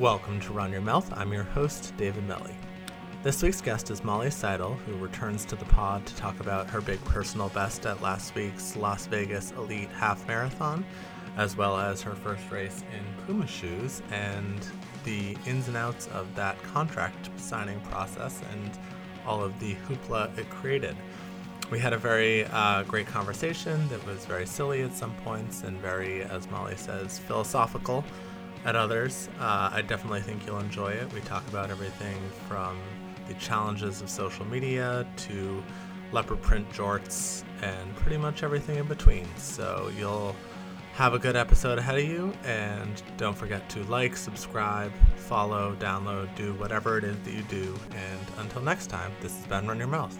Welcome to Run Your Mouth. I'm your host, David Melly. This week's guest is Molly Seidel, who returns to the pod to talk about her big personal best at last week's Las Vegas Elite Half Marathon, as well as her first race in Puma shoes and the ins and outs of that contract signing process and all of the hoopla it created. We had a very uh, great conversation that was very silly at some points and very, as Molly says, philosophical at others. Uh, I definitely think you'll enjoy it. We talk about everything from the challenges of social media to leopard print jorts and pretty much everything in between. So you'll have a good episode ahead of you, and don't forget to like, subscribe, follow, download, do whatever it is that you do. And until next time, this has been Run Your Mouth.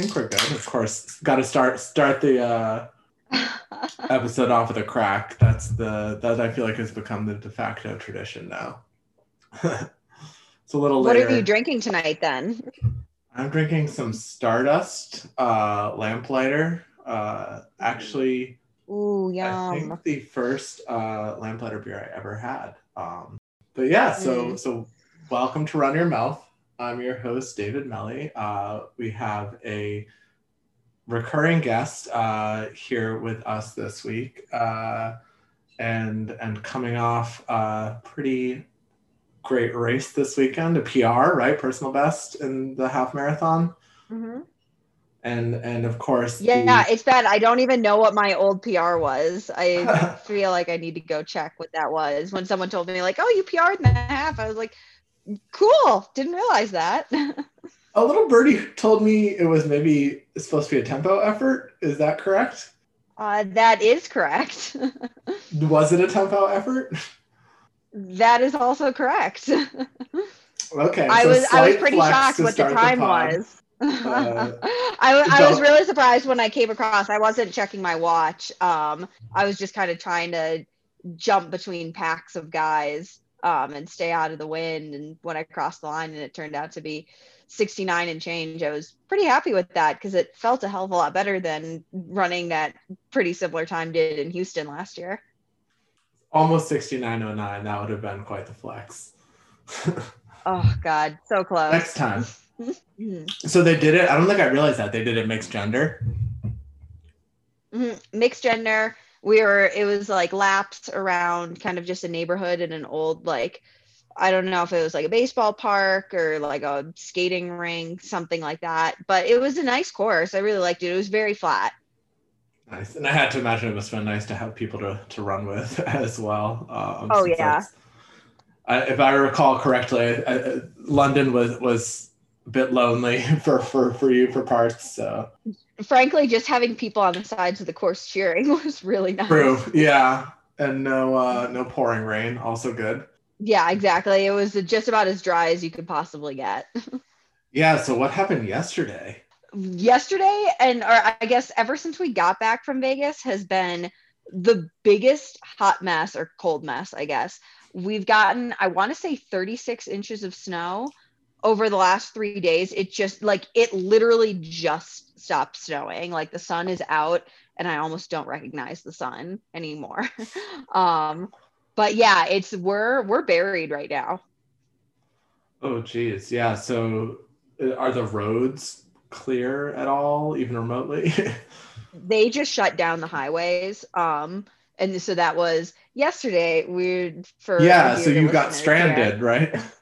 Think we're good. Of course, got to start start the uh, episode off with a crack. That's the that I feel like has become the de facto tradition now. it's a little. What later. are you drinking tonight then? I'm drinking some Stardust uh, Lamplighter. Uh, actually, Ooh, yum. I think the first uh, Lamplighter beer I ever had. Um, but yeah, so mm. so welcome to Run Your Mouth. I'm your host, David Melly. Uh, we have a recurring guest uh, here with us this week, uh, and and coming off a pretty great race this weekend, a PR, right, personal best in the half marathon. Mm-hmm. And and of course, yeah, the... it's bad. I don't even know what my old PR was. I feel like I need to go check what that was. When someone told me like, "Oh, you PR'd in the half," I was like, Cool. Didn't realize that. a little birdie told me it was maybe supposed to be a tempo effort. Is that correct? Uh, that is correct. was it a tempo effort? That is also correct. okay. I was I was pretty shocked what the time the was. Uh, I, I was really surprised when I came across. I wasn't checking my watch. Um, I was just kind of trying to jump between packs of guys um, and stay out of the wind. And when I crossed the line and it turned out to be 69 and change, I was pretty happy with that because it felt a hell of a lot better than running that pretty similar time did in Houston last year. Almost 69.09. That would have been quite the flex. oh, God. So close. Next time. so they did it. I don't think I realized that they did it mixed gender. Mm-hmm. Mixed gender we were it was like laps around kind of just a neighborhood in an old like I don't know if it was like a baseball park or like a skating rink, something like that. But it was a nice course. I really liked it. It was very flat. Nice. And I had to imagine it must have been nice to have people to, to run with as well. Um, oh, yeah. I, if I recall correctly, I, London was, was a bit lonely for, for, for you for parts. So frankly, just having people on the sides of the course cheering was really nice. True. Yeah. And no uh no pouring rain, also good. Yeah, exactly. It was just about as dry as you could possibly get. yeah, so what happened yesterday? Yesterday and or I guess ever since we got back from Vegas has been the biggest hot mess or cold mess, I guess. We've gotten I want to say 36 inches of snow over the last 3 days. It just like it literally just stopped snowing. Like the sun is out and I almost don't recognize the sun anymore. um, but yeah, it's we're we're buried right now. Oh geez, yeah. So uh, are the roads clear at all, even remotely? they just shut down the highways. Um, and so that was yesterday. We for yeah. So you got stranded, right?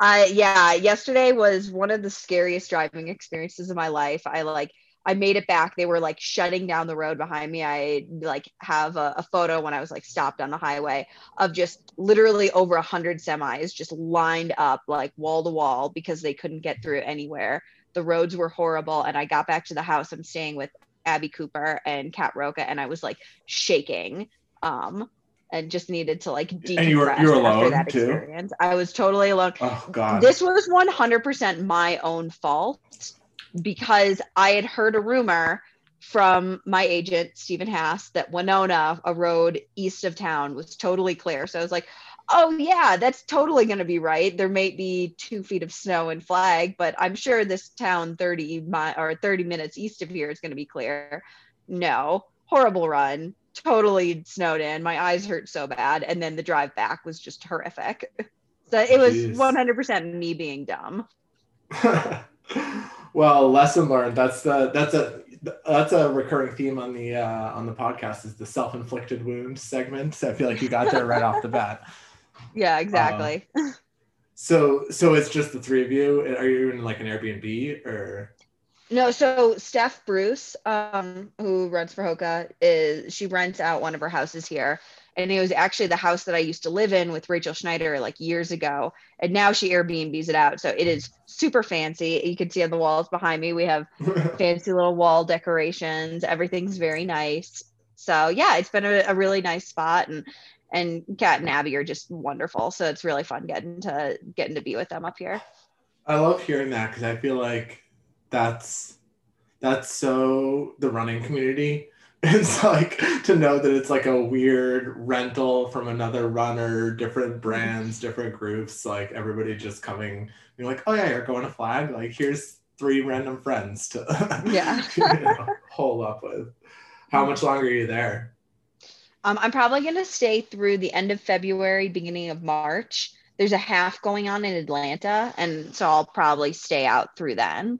I yeah, yesterday was one of the scariest driving experiences of my life. I like I made it back. They were like shutting down the road behind me. I like have a, a photo when I was like stopped on the highway of just literally over a hundred semis just lined up like wall to wall because they couldn't get through anywhere. The roads were horrible. And I got back to the house. I'm staying with Abby Cooper and Kat Roca, and I was like shaking. Um, and just needed to like decompress and you were, you were alone that too? experience. I was totally alone. Oh god. This was 100% my own fault because I had heard a rumor from my agent Stephen Haas that Winona, a road east of town, was totally clear. So I was like, oh yeah, that's totally going to be right. There may be two feet of snow and flag, but I'm sure this town 30 mi- or 30 minutes east of here is going to be clear. No, horrible run, totally snowed in. My eyes hurt so bad, and then the drive back was just horrific. So it was Jeez. 100% me being dumb. well, lesson learned. That's the that's a that's a recurring theme on the uh, on the podcast is the self-inflicted wound segment. So I feel like you got there right off the bat. Yeah, exactly. So so it's just the three of you. Are you in like an Airbnb or? No, so Steph Bruce, um, who runs for Hoka, is she rents out one of her houses here. And it was actually the house that I used to live in with Rachel Schneider like years ago. And now she Airbnbs it out. So it is super fancy. You can see on the walls behind me, we have fancy little wall decorations. Everything's very nice. So yeah, it's been a, a really nice spot and and Kat and Abby are just wonderful. So it's really fun getting to getting to be with them up here. I love hearing that because I feel like that's that's so the running community. It's like to know that it's like a weird rental from another runner, different brands, different groups, like everybody just coming. You're like, oh yeah, you're going to flag. Like here's three random friends to Yeah. you know, hole up with. How much longer are you there? Um, I'm probably going to stay through the end of February, beginning of March. There's a half going on in Atlanta, and so I'll probably stay out through then.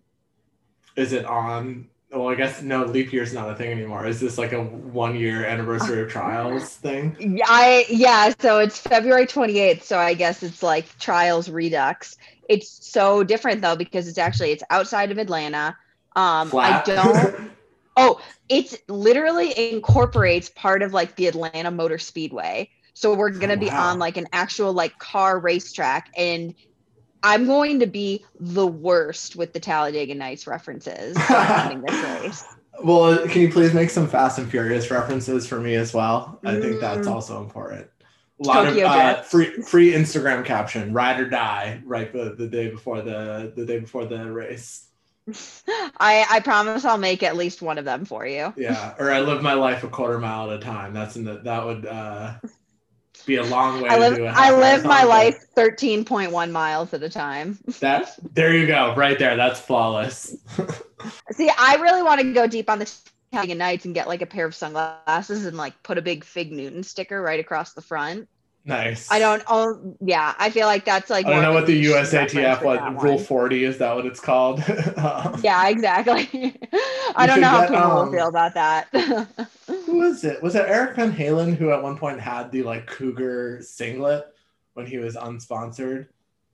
Is it on? Well, I guess no. Leap year's not a thing anymore. Is this like a one year anniversary of trials thing? Yeah, I yeah. So it's February 28th. So I guess it's like Trials Redux. It's so different though because it's actually it's outside of Atlanta. Um, I don't. Oh, it's literally incorporates part of like the Atlanta Motor Speedway. So we're gonna Oh, be on like an actual like car racetrack, and I'm going to be the worst with the Talladega Nights references running this race. Well, can you please make some Fast and Furious references for me as well? I think that's Mm. also important. A lot Tokyo of uh, free free Instagram caption: "Ride or die." Right, the, the day before the the day before the race. I I promise I'll make at least one of them for you. Yeah, or I live my life a quarter mile at a time. That's in the that would uh, be a long way I to live I live my life 13.1 miles at a time. That there you go, right there. That's flawless. See, I really want to go deep on the Talladega Nights and get like a pair of sunglasses and like put a big Fig Newton sticker right across the front. nice. I don't. Oh, yeah. I feel like that's like. I don't know what the USATF what Rule 40 is that what it's called? Yeah, exactly. I don't know how get, people um, will feel about that. Who was it? Was it Eric Van Halen who at one point had the like Cougar singlet when he was unsponsored?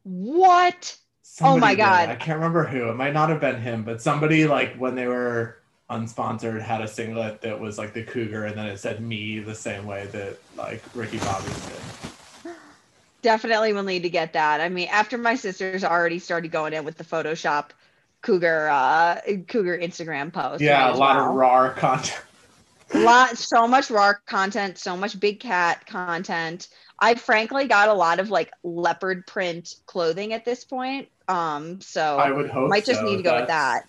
what? Somebody my did. God. I can't remember who. It might not have been him, but somebody like when they were unsponsored had a singlet that was like the Cougar and then it said me the same way that like Ricky Bobby did. Definitely will need to get that. I mean, after my sisters already started going in with the Photoshop Cougar uh Cougar Instagram post. Yeah, a lot well. of raw content. Lot so much raw content so much big cat content i frankly got a lot of like leopard print clothing at this point um so I would hope might just so. need to go with that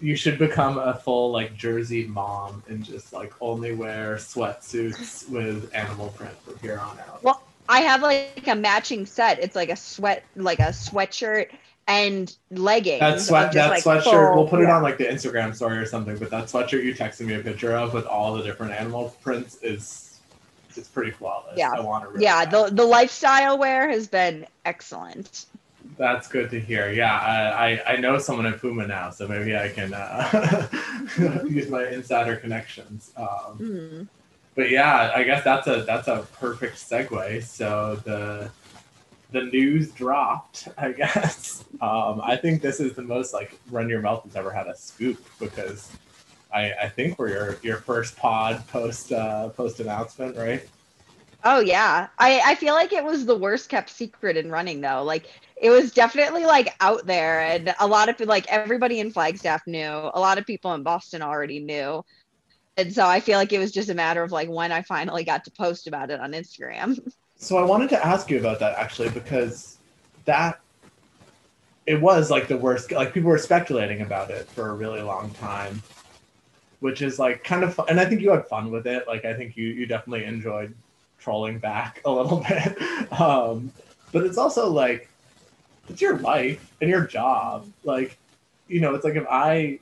You should become a full like Jersey mom and just like only wear sweatsuits with animal print from here on out. Well, i have like a matching set it's like a sweat like a sweatshirt and leggings That sweat, that like, sweatshirt. full- we'll put it yeah. on like the Instagram story or something. But that sweatshirt you texted me a picture of with all the different animal prints is it's pretty flawless. Yeah. I want to. Really yeah the, the lifestyle wear has been excellent that's good to hear. Yeah, I, I I know someone at Puma now, so maybe I can uh, use my insider connections. Um, Hmm. but yeah, I guess that's a that's a perfect segue. So the the news dropped. I guess um, I think this is the most like Run Your Mouth has ever had a scoop because I I think we're your your first pod post uh, post announcement, right? Oh yeah. I, I feel like it was the worst kept secret in running though. Like it was definitely like out there and a lot of like everybody in Flagstaff knew. A lot of people in Boston already knew. And so I feel like it was just a matter of like when I finally got to post about it on Instagram. So I wanted to ask you about that actually because that it was like the worst. Like people were speculating about it for a really long time. which is like kind of fun. And I think you had fun with it. Like I think you you definitely enjoyed trolling back a little bit. Um, but it's also like it's your life and your job. Like, you know, it's like if I,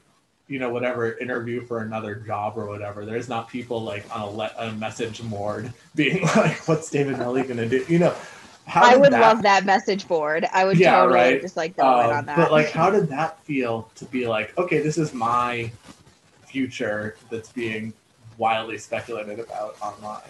you know, whatever interview for another job or whatever, there's not people like on a, le- a message board being like, "What's David Melly gonna do?" You know. How I would that... love that message board. I would yeah, totally right? just like go um, on that. But like, how did that feel to be like, okay, this is my future that's being wildly speculated about online?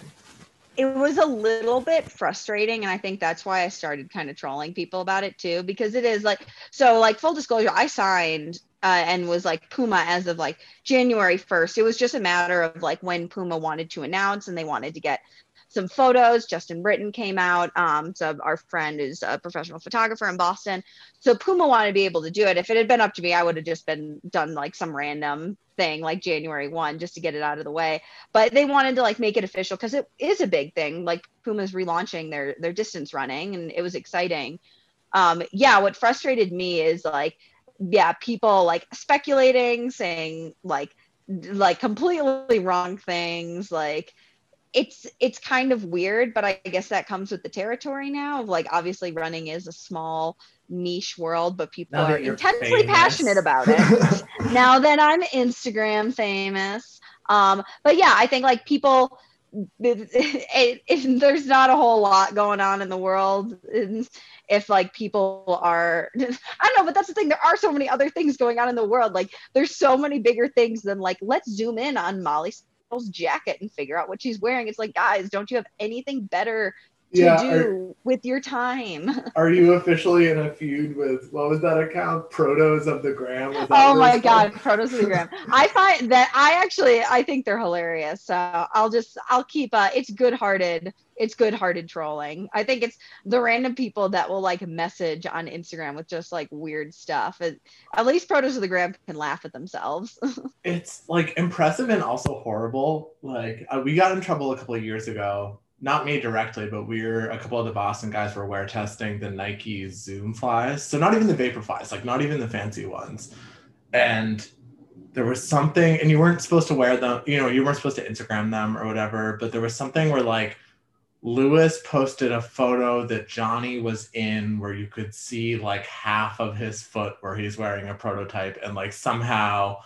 it was a little bit frustrating and i think that's why i started kind of trolling people about it too because it is like so like full disclosure i signed uh, and was like puma as of like january 1st it was just a matter of like when puma wanted to announce and they wanted to get some photos. Justin Britton came out. Um, so our friend is a professional photographer in Boston. So Puma wanted to be able to do it. If it had been up to me, I would have just been done like some random thing like January 1 just to get it out of the way. But they wanted to like make it official because it is a big thing. Like Puma's relaunching their their distance running and it was exciting. Um, yeah, what frustrated me is like, yeah, people like speculating, saying like like completely wrong things, like it's it's kind of weird, but I guess that comes with the territory now. Of like obviously running is a small niche world, but people are intensely famous. passionate about it. now that I'm Instagram famous. Um, but yeah, I think like people it, it, it, there's not a whole lot going on in the world if like people are i don't know but that's the thing there are so many other things going on in the world like there's so many bigger things than like let's zoom in on molly jacket and figure out what she's wearing. It's like, guys, don't you have anything better yeah, do are, with your time? are you officially in a feud with what was that account? Protos of the Gram? Oh my god, Protos of the Gram. I find that I actually I think they're hilarious. So I'll just I'll keep uh it's good hearted it's good-hearted trolling. I think it's the random people that will like message on Instagram with just like weird stuff. It, at least Protos of the Gram can laugh at themselves. it's like impressive and also horrible. Like uh, we got in trouble a couple of years ago. Not me directly, but we are a couple of the Boston guys were wear testing the Nike Zoom flies. So not even the Vapor flies, like not even the fancy ones. And there was something, and you weren't supposed to wear them. You know, you weren't supposed to Instagram them or whatever. But there was something where like Lewis posted a photo that Johnny was in where you could see like half of his foot where he's wearing a prototype and like somehow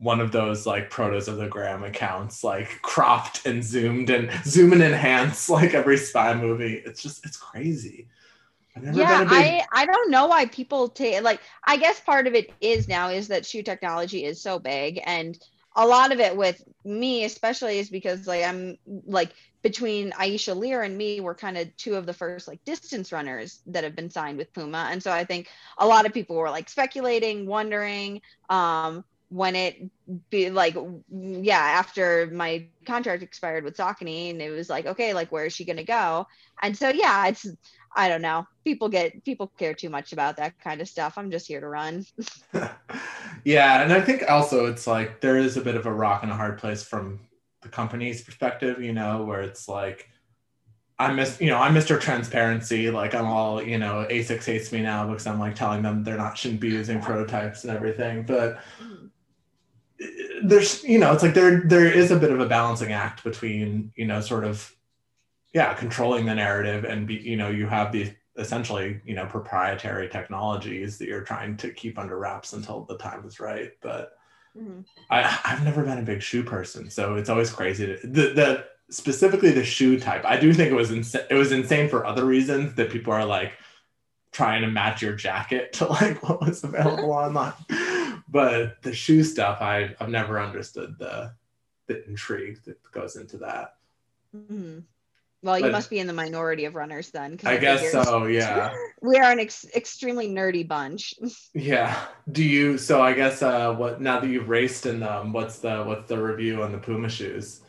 one of those like protos of the gram accounts like cropped and zoomed and zoom and enhance like every spy movie it's just it's crazy yeah big... i i don't know why people take like i guess part of it is now is that shoe technology is so big and a lot of it with me especially is because like i'm like between Aisha Leer and me, we're kind of two of the first like distance runners that have been signed with Puma. And so I think a lot of people were like speculating, wondering um, when it be like, yeah, after my contract expired with Saucony and it was like, okay, like where is she going to go? And so, yeah, it's, I don't know. People get, people care too much about that kind of stuff. I'm just here to run. yeah. And I think also it's like there is a bit of a rock and a hard place from the company's perspective, you know, where it's like, I miss, you know, I'm Mr. Transparency. Like I'm all, you know, ASICS hates me now because I'm like telling them they're not shouldn't be using prototypes and everything. But there's, you know, it's like there there is a bit of a balancing act between, you know, sort of, yeah, controlling the narrative and be, you know, you have these essentially, you know, proprietary technologies that you're trying to keep under wraps until the time is right. But Mm-hmm. I, I've never been a big shoe person, so it's always crazy. To, the the specifically the shoe type, I do think it was. It was insane for other reasons that people are like trying to match your jacket to like what was available online. But the shoe stuff, I I've never understood the the intrigue that goes into that. Mm-hmm. Well, you but, must be in the minority of runners then. I guess so. Yeah. We are an ex- extremely nerdy bunch. yeah. Do you? So I guess uh, what now that you've raced in them, what's the what's the review on the Puma shoes?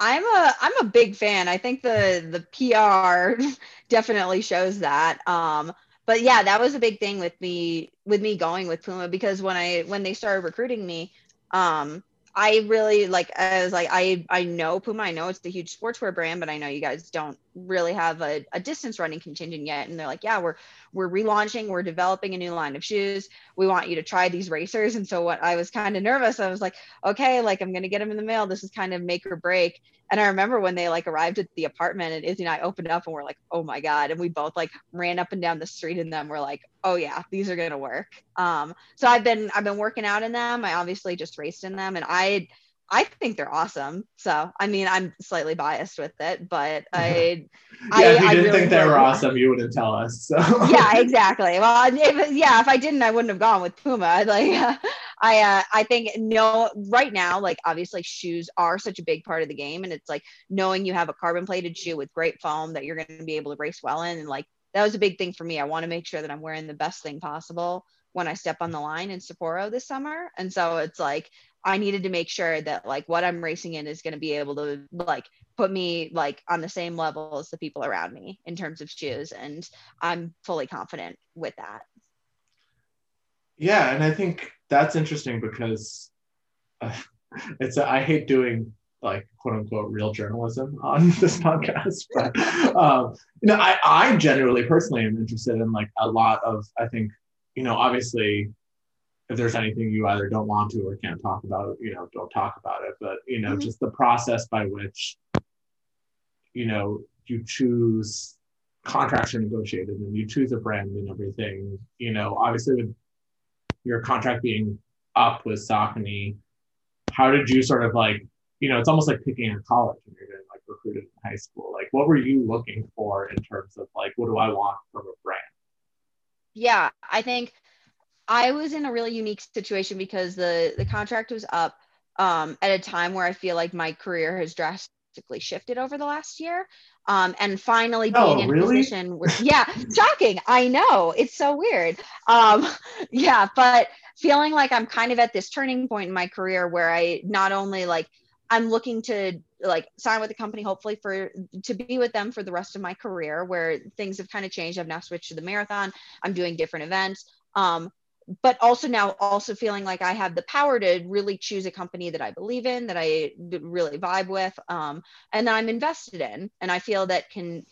I'm a I'm a big fan. I think the the PR definitely shows that. Um, but yeah, that was a big thing with me with me going with Puma because when I when they started recruiting me, um, I really like I was like I I know Puma, I know it's a huge sportswear brand, but I know you guys don't really have a, a distance running contingent yet. And they're like yeah we're we're relaunching we're developing a new line of shoes. We want you to try these racers. And so what i was kind of nervous i was like okay like i'm to get them in the mail. This is kind of make or break. And i remember when they like arrived at the apartment and izzy and i opened up and we're like oh my god. And we both like ran up and down the street in them we're like oh yeah these are to work. Um so i've been i've been working out in them. I obviously just raced in them. And i I think they're awesome. So, I mean, I'm slightly biased with it, but I, yeah, I, if you I didn't really think they were awesome, you wouldn't tell us. So yeah, exactly. Well, if, yeah, if I didn't, I wouldn't have gone with Puma. I'd Like, I, uh, I think no, right now, like obviously shoes are such a big part of the game, and it's like knowing you have a carbon plated shoe with great foam that you're going to be able to race well in, and like that was a big thing for me. I want to make sure that I'm wearing the best thing possible when I step on the line in Sapporo this summer, and so it's like I needed to make sure that like what I'm racing in is going to be able to like put me like on the same level as the people around me in terms of shoes and I'm fully confident with that. yeah, and I think that's interesting because uh, it's I hate doing like quote unquote real journalism on this podcast, but um, you know, I I genuinely personally am interested in like a lot of I think you know obviously if there's anything you either don't want to or can't talk about, you know, don't talk about it. But you know, Mhm. just the process by which you know you choose contracts are negotiated and you choose a brand and everything. You know, obviously with your contract being up with Saucony, how did you sort of like, you know, it's almost like picking a college when you're getting like recruited in high school. Like, what were you looking for in terms of like, what do I want from a brand? Yeah, I think I was in a really unique situation because the the contract was up um, at a time where I feel like my career has drastically shifted over the last year. Um, and finally being Oh, in really? a position where, yeah, shocking. I know it's so weird. Um, yeah, but feeling like I'm kind of at this turning point in my career where I not only like I'm looking to like sign with the company hopefully for to be with them for the rest of my career where things have kind of changed. I've now switched to the marathon. I'm doing different events. Um, but also now also feeling like I have the power to really choose a company that I believe in, that i really vibe with, um, and that I'm invested in, and I feel that can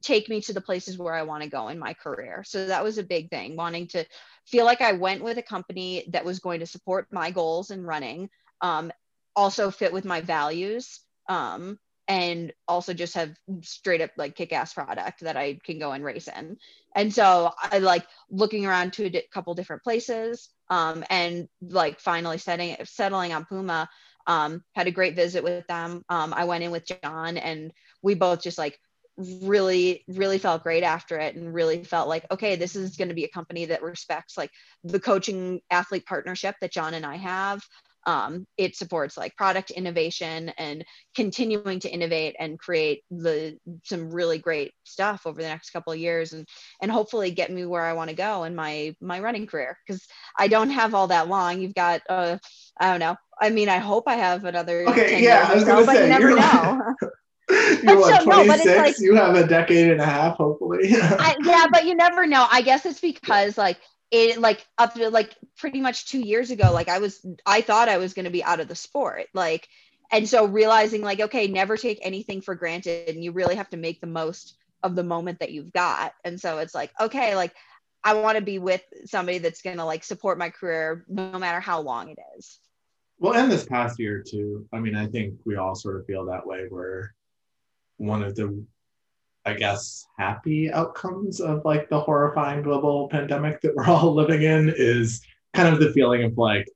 take me to the places where I want to go in my career. So that was a big thing, wanting to feel like I went with a company that was going to support my goals in running, um, also fit with my values, um, and also just have straight up like kick-ass product that I can go and race in. And so I like looking around to a di- couple different places, um, and like finally setting settling on Puma. Um, had a great visit with them. Um, I went in with Jon, and we both just like really really felt great after it and really felt like okay this is going to be a company that respects like the coaching athlete partnership that jon and i have um, it supports like product innovation and continuing to innovate and create the some really great stuff over the next couple of years and and hopefully get me where i want to go in my my running career because i don't have all that long you've got uh i don't know i mean i hope i have another Okay, 10 yeah, years I was gonna but say, you never like- know You're what, still, no, but it's 26? like- you have a decade and a half, hopefully. I, yeah, but you never know. I guess it's because like it like up to like pretty much two years ago, like I was I thought I was gonna be out of the sport. Like and so realizing like, okay, never take anything for granted and you really have to make the most of the moment that you've got. And so it's like, okay, like I want to be with somebody that's gonna like support my career no matter how long it is. Well, and this past year too. I mean, I think we all sort of feel that way. Where one of the, I guess, happy outcomes of like the horrifying global pandemic that we're all living in is kind of the feeling of like,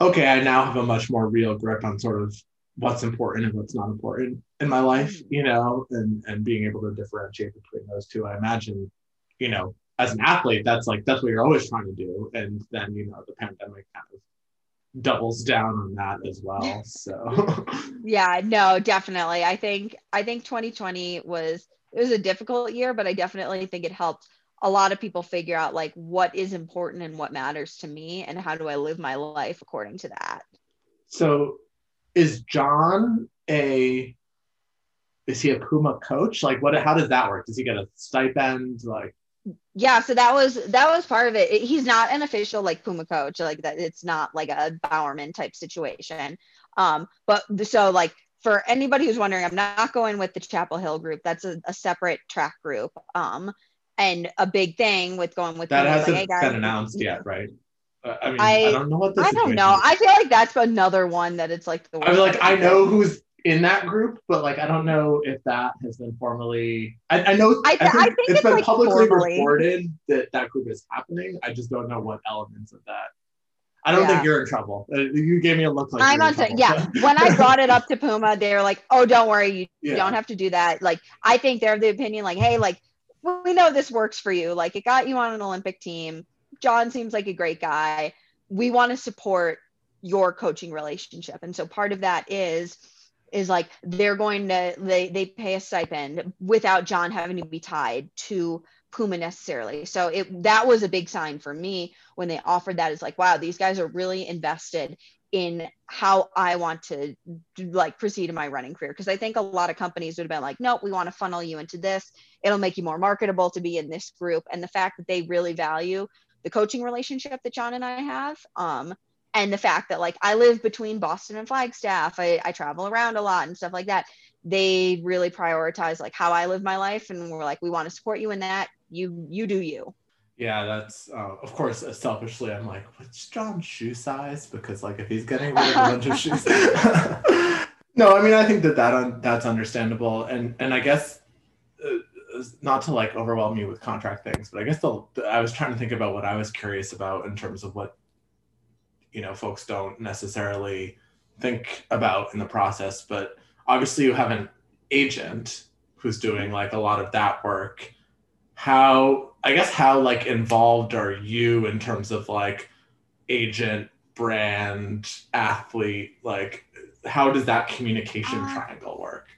okay, I now have a much more real grip on sort of what's important and what's not important in my life, mm-hmm. you know, and and being able to differentiate between those two. I imagine, you know, as an athlete, that's like that's what you're always trying to do, and then you know the pandemic kind of doubles down on that as well. So Yeah, no, definitely. I think I think 2020 was it was a difficult year, but I definitely think it helped a lot of people figure out like what is important and what matters to me and how do I live my life according to that. so is Jon a is he a Puma coach? Like what how does that work? Does he get a stipend? Like Yeah, so that was that was part of it. It- He's not an official like Puma coach, like that. It's not like a Bowerman type situation. Um, but so like for anybody who's wondering, I'm not going with the Chapel Hill group. That's a, a separate track group. Um, and a big thing with going with that Puma hasn't like, hey, guys, been announced yet, right? Uh, I mean, I- I, don't know what the I don't know. is. I feel like that's another one that it's like the I was worst like, I know who's in that group, but like, I don't know if that has been formally. I, I know. I- I, think I think it's it's, been like, publicly formally. reported that that group is happening. I just don't know what elements of that. I don't Yeah. think you're in trouble. Uh, You gave me a look like I'm on trouble. yeah. when I brought it up to Puma, they were like, "Oh, don't worry, you yeah. don't have to do that." Like, I think they're of the opinion, like, "Hey, like, we know this works for you. Like, it got you on an Olympic team. Jon seems like a great guy. We want to support your coaching relationship." And so part of that is is like they're going to they they pay a stipend without Jon having to be tied to Puma necessarily. So it that was a big sign for me when they offered that. Is like, wow, these guys are really invested in how I want to like proceed in my running career. Because I think a lot of companies would have been like, nope, we want to funnel you into this. It'll make you more marketable to be in this group. And the fact that they really value the coaching relationship that Jon and I have, um, and the fact that like I live between Boston and Flagstaff, I, I travel around a lot and stuff like that. They really prioritize like how I live my life, and we're like, we want to support you in that. You you do you. Yeah, that's uh, of course. uh, Selfishly, I'm like, what's Jon's shoe size? Because like, if he's getting rid of a bunch of shoes, no, I mean, I think that that un- that's understandable, and and I guess uh, not to like overwhelm you with contract things, but I guess the I was trying to think about what I was curious about in terms of what you know folks don't necessarily think about in the process, but obviously you have an agent who's doing like a lot of that work. How i guess how like involved are you in terms of like agent brand athlete like how does that communication Uh, triangle work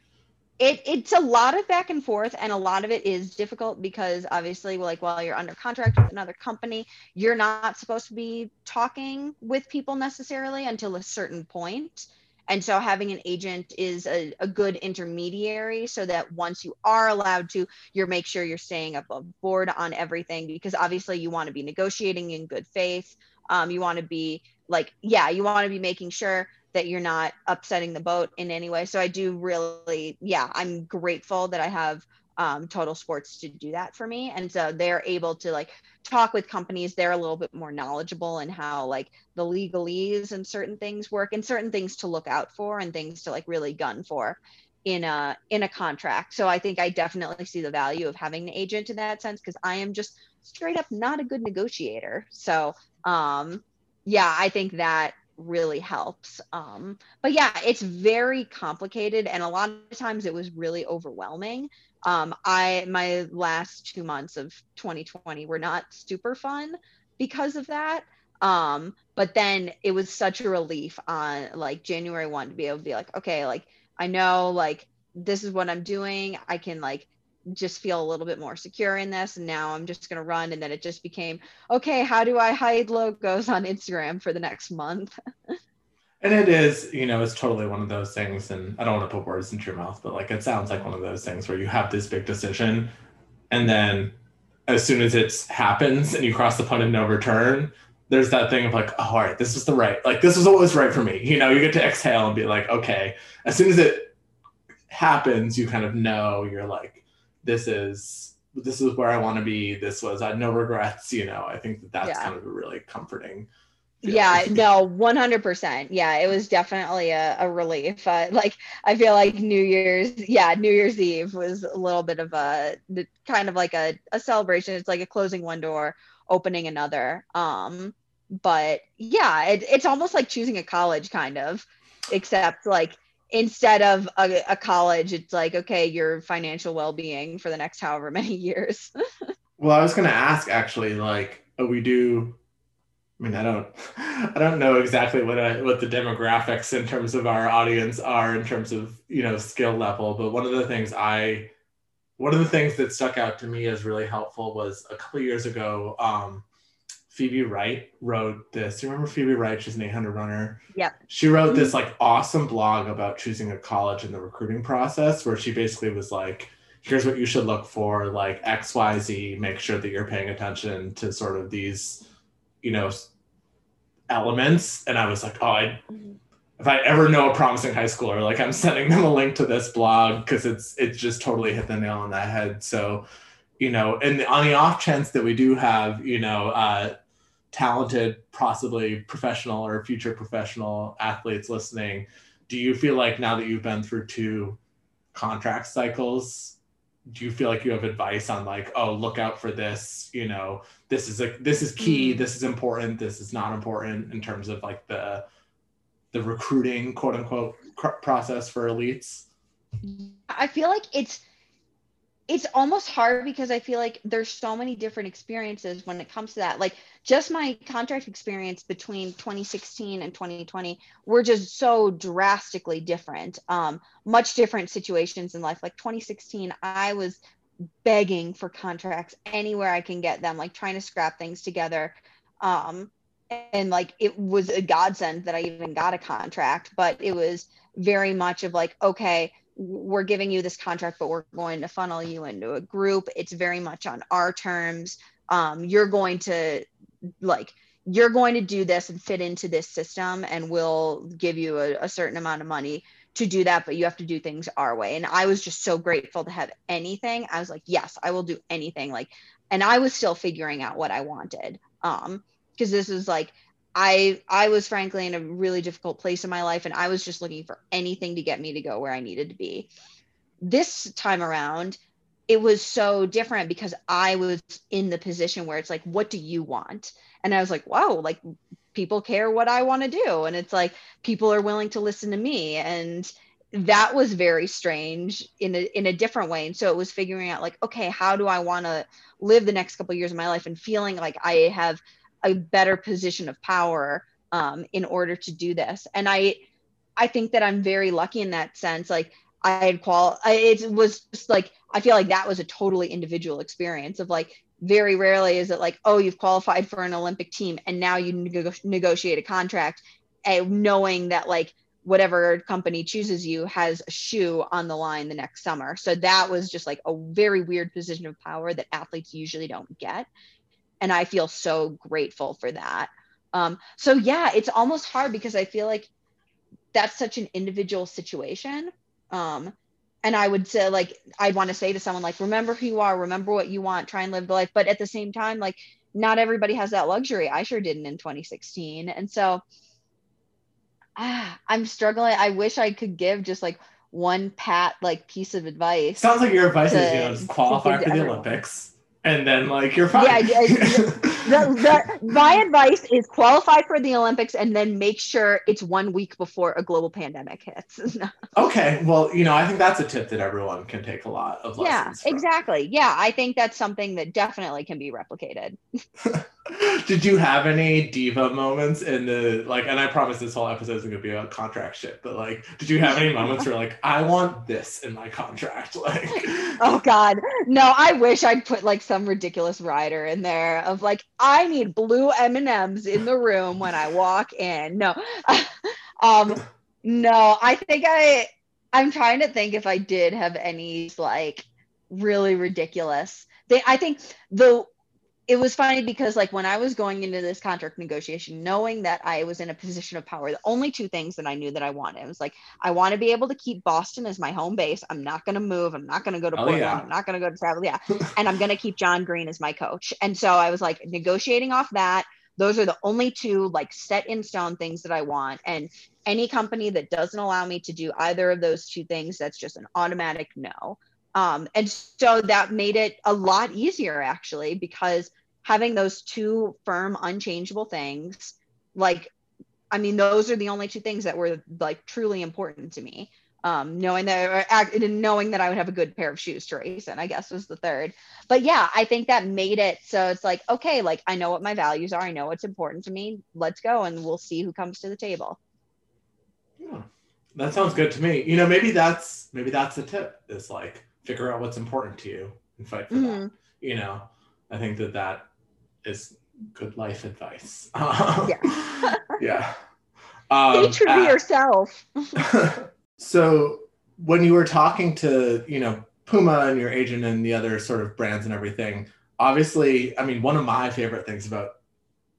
it it's a lot of back and forth and a lot of it is difficult because obviously like while you're under contract with another company you're not supposed to be talking with people necessarily until a certain point. And so having an agent is a, a good intermediary so that once you are allowed to you're make sure you're staying on board on everything because obviously you want to be negotiating in good faith. Um, you want to be like yeah you want to be making sure that you're not upsetting the boat in any way. So I do really, yeah, I'm grateful that I have um, Total Sports to do that for me. And so they're able to like talk with companies. They're a little bit more knowledgeable in how like the legalese and certain things work and certain things to look out for and things to like really gun for in a in a contract. So I think I definitely see the value of having an agent in that sense because I am just straight up not a good negotiator. So um yeah, I think that really helps. Um, but yeah, it's very complicated, and a lot of times it was really overwhelming. Um, I my last two months of 2020 were not super fun because of that. Um, but then it was such a relief on like January 1 to be able to be like, okay, like I know like this is what I'm doing. I can like just feel a little bit more secure in this and now i'm just going to run and then it just became okay how do i hide logos on instagram for the next month? And it is you know it's totally one of those things and i don't want to put words into your mouth but like it sounds like one of those things where you have this big decision and then as soon as it happens and you cross the point of no return there's that thing of like oh, all right this is the right like this is what was right for me. You know you get to exhale and be like okay. As soon as it happens you kind of know you're like this is this is where i want to be this was i had no regrets you know i think that that's Yeah. kind of a really comforting yeah no 100% yeah it was definitely a, a relief uh, like i feel like new year's yeah new year's eve was a little bit of a kind of like a, a celebration it's like a closing one door opening another um but yeah it, it's almost like choosing a college kind of except like instead of a, a college it's like okay your financial well-being for the next however many years Well, I was going to ask actually, like uh, we do. I mean, I don't, I don't know exactly what I, what the demographics in terms of our audience are in terms of you know skill level, but one of the things I, one of the things that stuck out to me as really helpful was a couple years ago. Um, Phoebe Wright wrote this. Do you remember Phoebe Wright? She's an 800 runner. Yep. She wrote this like awesome blog about choosing a college in the recruiting process, where she basically was like, here's what you should look for like xyz make sure that you're paying attention to sort of these you know elements and i was like oh i if I ever know a promising high schooler, like I'm sending them a link to this blog because it's it's just totally hit the nail on the head. So, you know, and on the off chance that we do have, you know, uh, talented, possibly professional or future professional athletes listening, do you feel like now that you've been through two contract cycles, do you feel like you have advice on like, oh, look out for this, you know, this is a this is key, mm. this is important, this is not important in terms of like the the recruiting quote unquote process for elites? I feel like it's it's almost hard because I feel like there's so many different experiences when it comes to that. Like just my contract experience between 2016 and 2020 were just so drastically different. Um, much different situations in life. Like 2016, I was begging for contracts anywhere I can get them, like trying to scrap things together. Um, and like it was a godsend that I even got a contract, but it was very much of like, okay, we're giving you this contract, but we're going to funnel you into a group. It's very much on our terms. Um, you're going to like you're going to do this and fit into this system, and we'll give you a, a certain amount of money to do that, but you have to do things our way. And I was just so grateful to have anything. I was like, yes, I will do anything. Like, and I was still figuring out what I wanted. Um, because this is like I I was frankly in a really difficult place in my life and I was just looking for anything to get me to go where I needed to be. This time around, it was so different because I was in the position where it's like, what do you want? And I was like, wow, like people care what I want to do. And it's like people are willing to listen to me. And that was very strange in a in a different way. And so it was figuring out like, okay, how do I want to live the next couple of years of my life and feeling like I have a better position of power um, in order to do this. And I, I think that I'm very lucky in that sense. Like I had qual, I, it was just like I feel like that was a totally individual experience of like very rarely is it like oh you've qualified for an Olympic team and now you neg- negotiate a contract, and knowing that like whatever company chooses you has a shoe on the line the next summer. So that was just like a very weird position of power that athletes usually don't get and i feel so grateful for that. Um, so yeah it's almost hard because i feel like that's such an individual situation. Um, and i would say like i'd want to say to someone like remember who you are remember what you want try and live the life. But at the same time like not everybody has that luxury. I sure didn't in 2016 and so ah, i'm struggling. I wish i could give just like one pat like piece of advice sounds like your advice to, is you know just qualify for the everyone. olympics and then like you're fine. Yeah, the, the, my advice is qualify for the Olympics and then make sure it's one week before a global pandemic hits. okay, well, you know, I think that's a tip that everyone can take a lot of. Lessons. Yeah, exactly. Yeah, I think that's something that definitely can be replicated. Did you have any diva moments in the like? And I promise this whole episode isn't gonna be about contract shit, but like, did you have any moments where like, I want this in my contract? Like, oh god, no! I wish I'd put like some ridiculous rider in there of like, I need blue M and M's in the room when I walk in. No, um, no. I think I. I'm trying to think if I did have any like really ridiculous. They, I think the it was funny because like when I was going into this contract negotiation, knowing that I was in a position of power, the only two things that I knew that I wanted was like I want to be able to keep Boston as my home base. I'm not going to move. I'm not going to go to oh, Portland. Yeah. I'm not going to go to travel. Yeah, and I'm going to keep Jon Green as my coach. And so I was like negotiating off that. Those are the only two like set in stone things that I want. And any company that doesn't allow me to do either of those two things, that's just an automatic no. Um, and so that made it a lot easier actually, because having those two firm, unchangeable things, like, I mean, those are the only two things that were like truly important to me. Um, knowing that, knowing that I would have a good pair of shoes to race in, I guess was the third. But yeah, I think that made it so it's like, okay, like I know what my values are, I know what's important to me. Let's go, and we'll see who comes to the table. Yeah, that sounds good to me. You know, maybe that's maybe that's the tip is like figure out what's important to you and fight for mm-hmm. that. You know, I think that that is good life advice. yeah. yeah. Um, Stay true to yourself. so when you were talking to, you know, Puma and your agent and the other sort of brands and everything, obviously, I mean, one of my favorite things about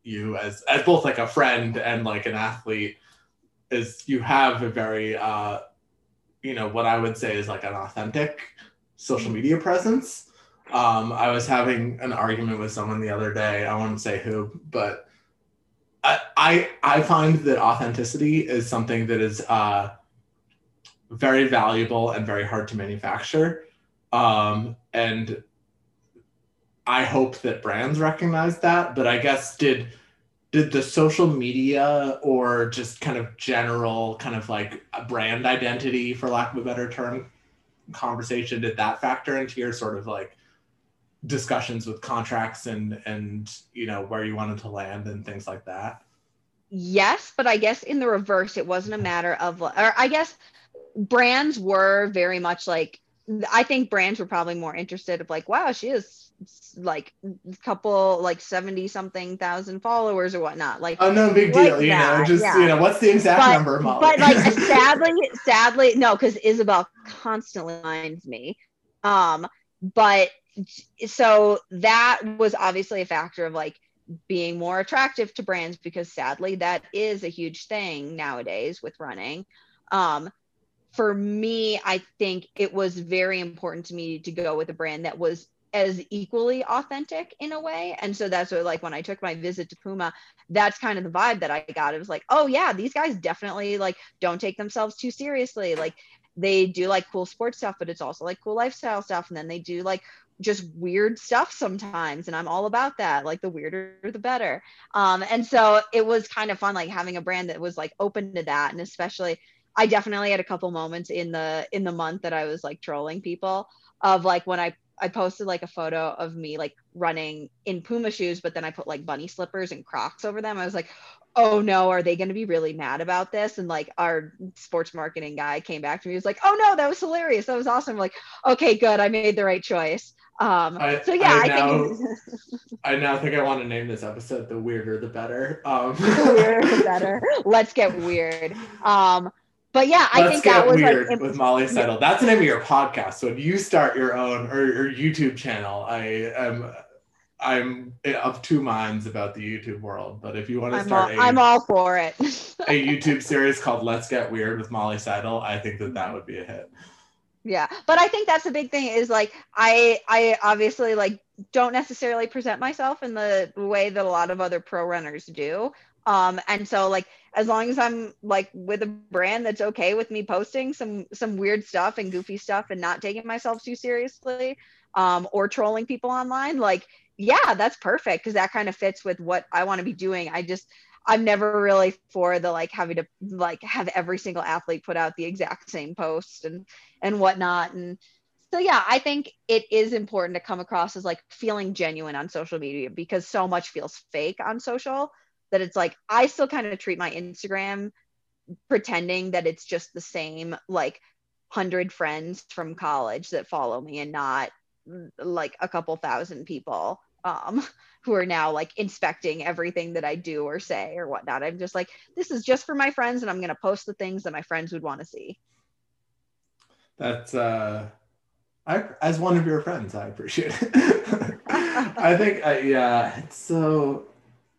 you as as both like a friend and like an athlete is you have a very uh, you know what I would say is like an authentic social media presence. Um, I was having an argument with someone the other day. I won't say who, but I I, I find that authenticity is something that is uh, very valuable and very hard to manufacture. Um, and I hope that brands recognize that. But I guess did did the social media or just kind of general kind of like a brand identity, for lack of a better term, conversation did that factor into your sort of like discussions with contracts and and you know where you wanted to land and things like that? Yes, but I guess in the reverse, it wasn't a mm-hmm. matter of, or I guess brands were very much like I think brands were probably more interested of like, wow, she is like a couple like 70 something thousand followers or whatnot. Like oh no big deal, you that, know, just yeah. you know, what's the exact but, number, Molly? But like sadly, sadly, no, because Isabel constantly reminds me. Um, but so that was obviously a factor of like being more attractive to brands because sadly that is a huge thing nowadays with running. Um, for me, I think it was very important to me to go with a brand that was as equally authentic in a way. And so that's what, like, when I took my visit to Puma, that's kind of the vibe that I got. It was like, oh, yeah, these guys definitely like don't take themselves too seriously. Like, they do like cool sports stuff, but it's also like cool lifestyle stuff. And then they do like just weird stuff sometimes and i'm all about that like the weirder the better um, and so it was kind of fun like having a brand that was like open to that and especially I definitely had a couple moments in the in the month that I was like trolling people of like when I I posted like a photo of me like running in Puma shoes, but then I put like bunny slippers and Crocs over them. I was like, oh no, are they going to be really mad about this? And like our sports marketing guy came back to me, he was like, oh no, that was hilarious. That was awesome. I'm like, okay, good. I made the right choice. Um, I, so yeah, I, I now, think I now think I want to name this episode "The Weirder the Better." Um. the weirder the better. Let's get weird. Um, but yeah, I think that was weird like with Molly Seidel. That's the name of your podcast. So if you start your own or your YouTube channel, I am I'm of two minds about the YouTube world. But if you want to I'm start, all, a, I'm all for it. a YouTube series called "Let's Get Weird" with Molly Seidel, I think that that mm-hmm. would be a hit. Yeah, but I think that's the big thing is like I I obviously like don't necessarily present myself in the way that a lot of other pro runners do. Um, and so like as long as I'm like with a brand that's okay with me posting some some weird stuff and goofy stuff and not taking myself too seriously, um, or trolling people online, like yeah, that's perfect because that kind of fits with what I want to be doing. I just I'm never really for the like having to like have every single athlete put out the exact same post and and whatnot. And so yeah, I think it is important to come across as like feeling genuine on social media because so much feels fake on social that it's like I still kind of treat my Instagram pretending that it's just the same like hundred friends from college that follow me and not like a couple thousand people um, who are now like inspecting everything that I do or say or whatnot. I'm just like, this is just for my friends, and I'm going to post the things that my friends would want to see. That's uh, I as one of your friends, I appreciate it. I think, uh, yeah, it's so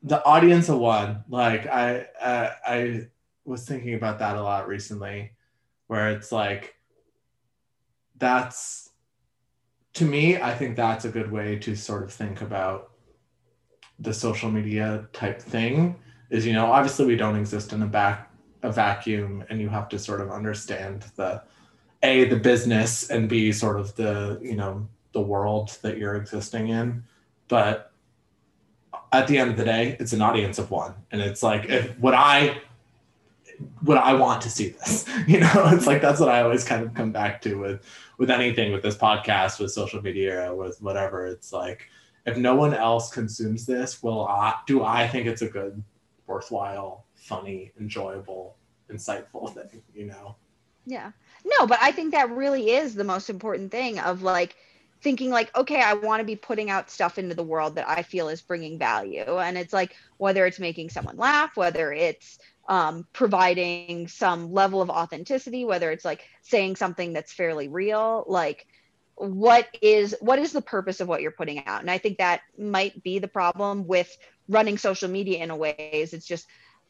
the audience of one. Like i uh, i was thinking about that a lot recently where it's like that's to me i think that's a good way to sort of think about the social media type thing is you know obviously we don't exist in a back a vacuum and you have to sort of understand the a the business and b sort of the you know the world that you're existing in. But at the end of the day, it's an audience of one. And it's like, if would I would I want to see this? You know, it's like that's what I always kind of come back to with with anything with this podcast, with social media, with whatever. It's like if no one else consumes this, will I do I think it's a good, worthwhile, funny, enjoyable, insightful thing, you know? Yeah. No, but I think that really is the most important thing of like thinking like okay i want to be putting out stuff into the world that i feel is bringing value. And it's like whether it's making someone laugh whether it's um, providing some level of authenticity whether it's like saying something that's fairly real like what is what is the purpose of what you're putting out? And i think that might be the problem with running social media in a way is it's just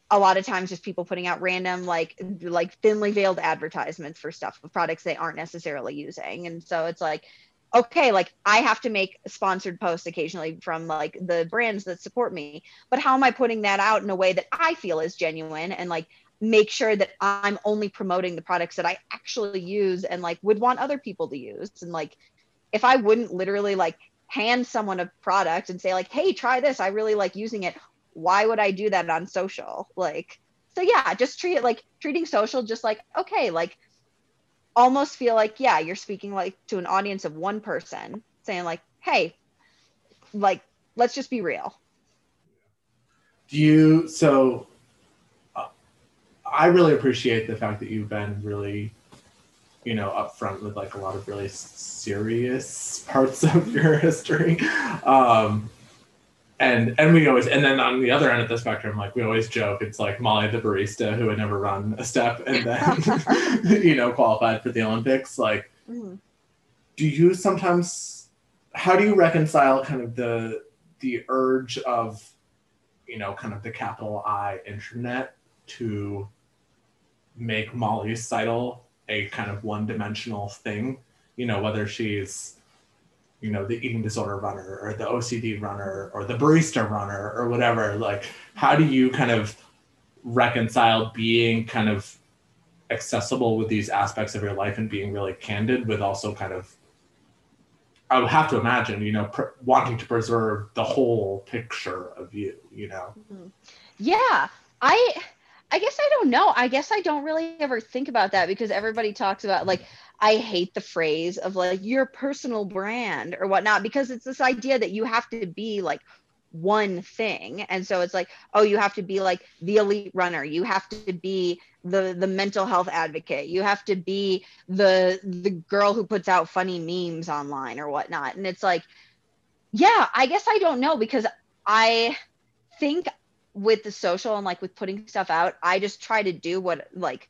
a lot of times just people putting out random like like thinly veiled advertisements for stuff products they aren't necessarily using. And so it's like okay like i have to make sponsored posts occasionally from like the brands that support me but how am i putting that out in a way that i feel is genuine and like make sure that i'm only promoting the products that i actually use and like would want other people to use and like if i wouldn't literally like hand someone a product and say like hey try this i really like using it why would I do that on social? Like, so yeah, just treat it like treating social just like, okay, like almost feel like, yeah, you're speaking like to an audience of one person saying like, hey, like, let's just be real. Do you, so uh, I really appreciate the fact that you've been really, you know, upfront with like a lot of really serious parts of your history. Um, and and we always and then on the other end of the spectrum like we always joke it's like molly the barista who had never run a step and then you know qualified for the olympics like mm-hmm. do you sometimes how do you reconcile kind of the the urge of you know kind of the capital i internet to make molly seidel a kind of one-dimensional thing you know whether she's you know the eating disorder runner or the ocd runner or the barista runner or whatever like how do you kind of reconcile being kind of accessible with these aspects of your life and being really candid with also kind of i would have to imagine you know pr- wanting to preserve the whole picture of you you know? Mm-hmm. yeah. I i guess i don't know. I guess i don't really ever think about that because everybody talks about like I hate the phrase of like your personal brand or whatnot because it's this idea that you have to be like one thing. And so it's like oh you have to be like the elite runner. You have to be the the mental health advocate. You have to be the the girl who puts out funny memes online or whatnot. And it's like yeah i guess i don't know because i think with the social and like with putting stuff out i just try to do what like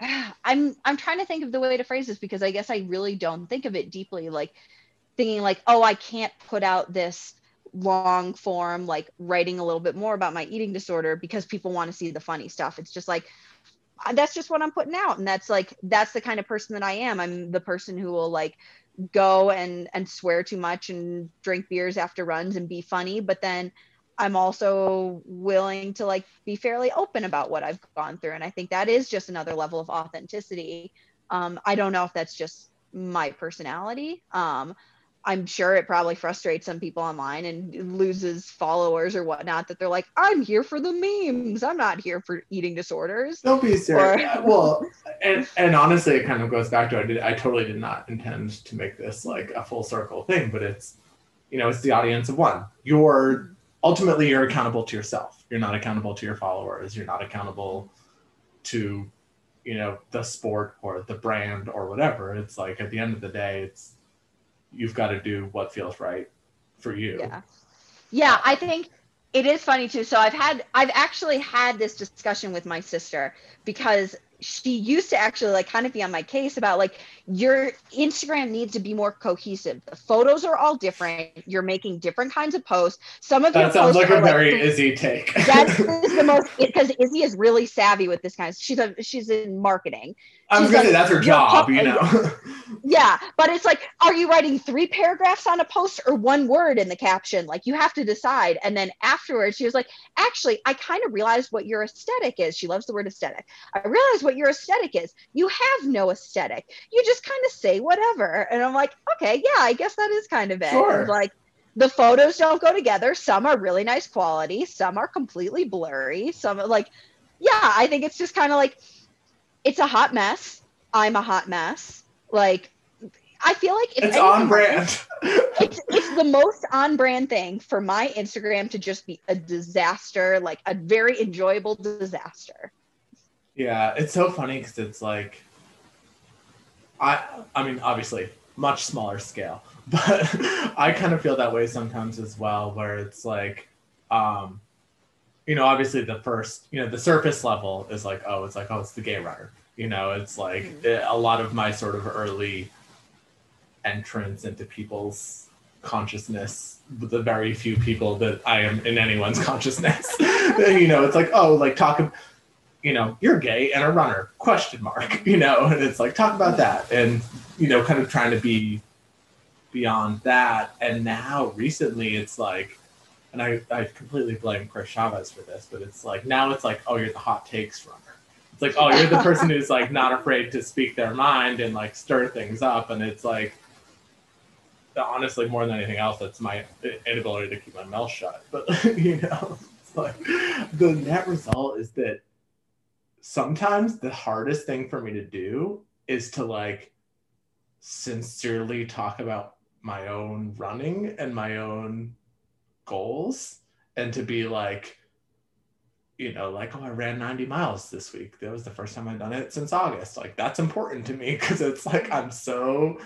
I'm I'm trying to think of the way to phrase this because I guess I really don't think of it deeply like thinking like oh I can't put out this long form like writing a little bit more about my eating disorder because people want to see the funny stuff. It's just like uh, that's just what I'm putting out. And that's like that's the kind of person that I am. I'm the person who will like go and and swear too much and drink beers after runs and be funny. But then I'm also willing to like be fairly open about what I've gone through. And I think that is just another level of authenticity. Um, I don't know if that's just my personality. Um, I'm sure it probably frustrates some people online and loses followers or whatnot that they're like, I'm here for the memes. I'm not here for eating disorders. Don't be serious. Or, well, and, and honestly, it kind of goes back to I did I totally did not intend to make this like a full circle thing, but it's you know, it's the audience of one. You're ultimately you're accountable to yourself. You're not accountable to your followers. You're not accountable to you know the sport or the brand or whatever. It's like at the end of the day it's you've got to do what feels right for you. Yeah. Yeah i think it is funny too. So i've had i've actually had this discussion with my sister because she used to actually like kind of be on my case about like your Instagram needs to be more cohesive. The photos are all different. You're making different kinds of posts. Some of that sounds like a very like, Izzy take. That's the most because Izzy is really savvy with this kind of. She's a she's in marketing. I was gonna like, say that's her job, you know. yeah, but it's like, are you writing three paragraphs on a post or one word in the caption? Like you have to decide. And then afterwards, she was like, actually, I kind of realized what your aesthetic is. She loves the word aesthetic. I realized what your aesthetic is. You have no aesthetic. You just kind of say whatever. And I'm like, okay, yeah, I guess that is kind of it. Sure. Like the photos don't go together. Some are really nice quality, some are completely blurry. Some like, yeah, I think it's just kind of like it's a hot mess. I'm a hot mess. Like I feel like it's on brand. it's it's the most on brand thing for my Instagram to just be a disaster, like a very enjoyable disaster. Yeah, it's so funny because it's like, I I mean obviously much smaller scale, but I kind of feel that way sometimes as well, where it's like, um, you know, obviously the first, you know, the surface level is like, oh, it's like, oh, it's the gay runner. You know, it's like mm-hmm. a lot of my sort of early entrance into people's consciousness the very few people that I am in anyone's consciousness. you know, it's like, oh, like talk, of you know, you're gay and a runner, question mark, you know, and it's like, talk about that. And, you know, kind of trying to be beyond that. And now recently it's like, and I, I completely blame Chris Chavez for this, but it's like, now it's like, oh, you're the hot takes runner. It's like, oh, you're the person who's like not afraid to speak their mind and like stir things up. And it's like, honestly, more than anything else, that's my inability to keep my mouth shut. But you know, it's like the net result is that sometimes the hardest thing for me to do is to like sincerely talk about my own running and my own goals and to be like you know like oh i ran 90 miles this week that was the first time i've done it since august like that's important to me because it's like i'm so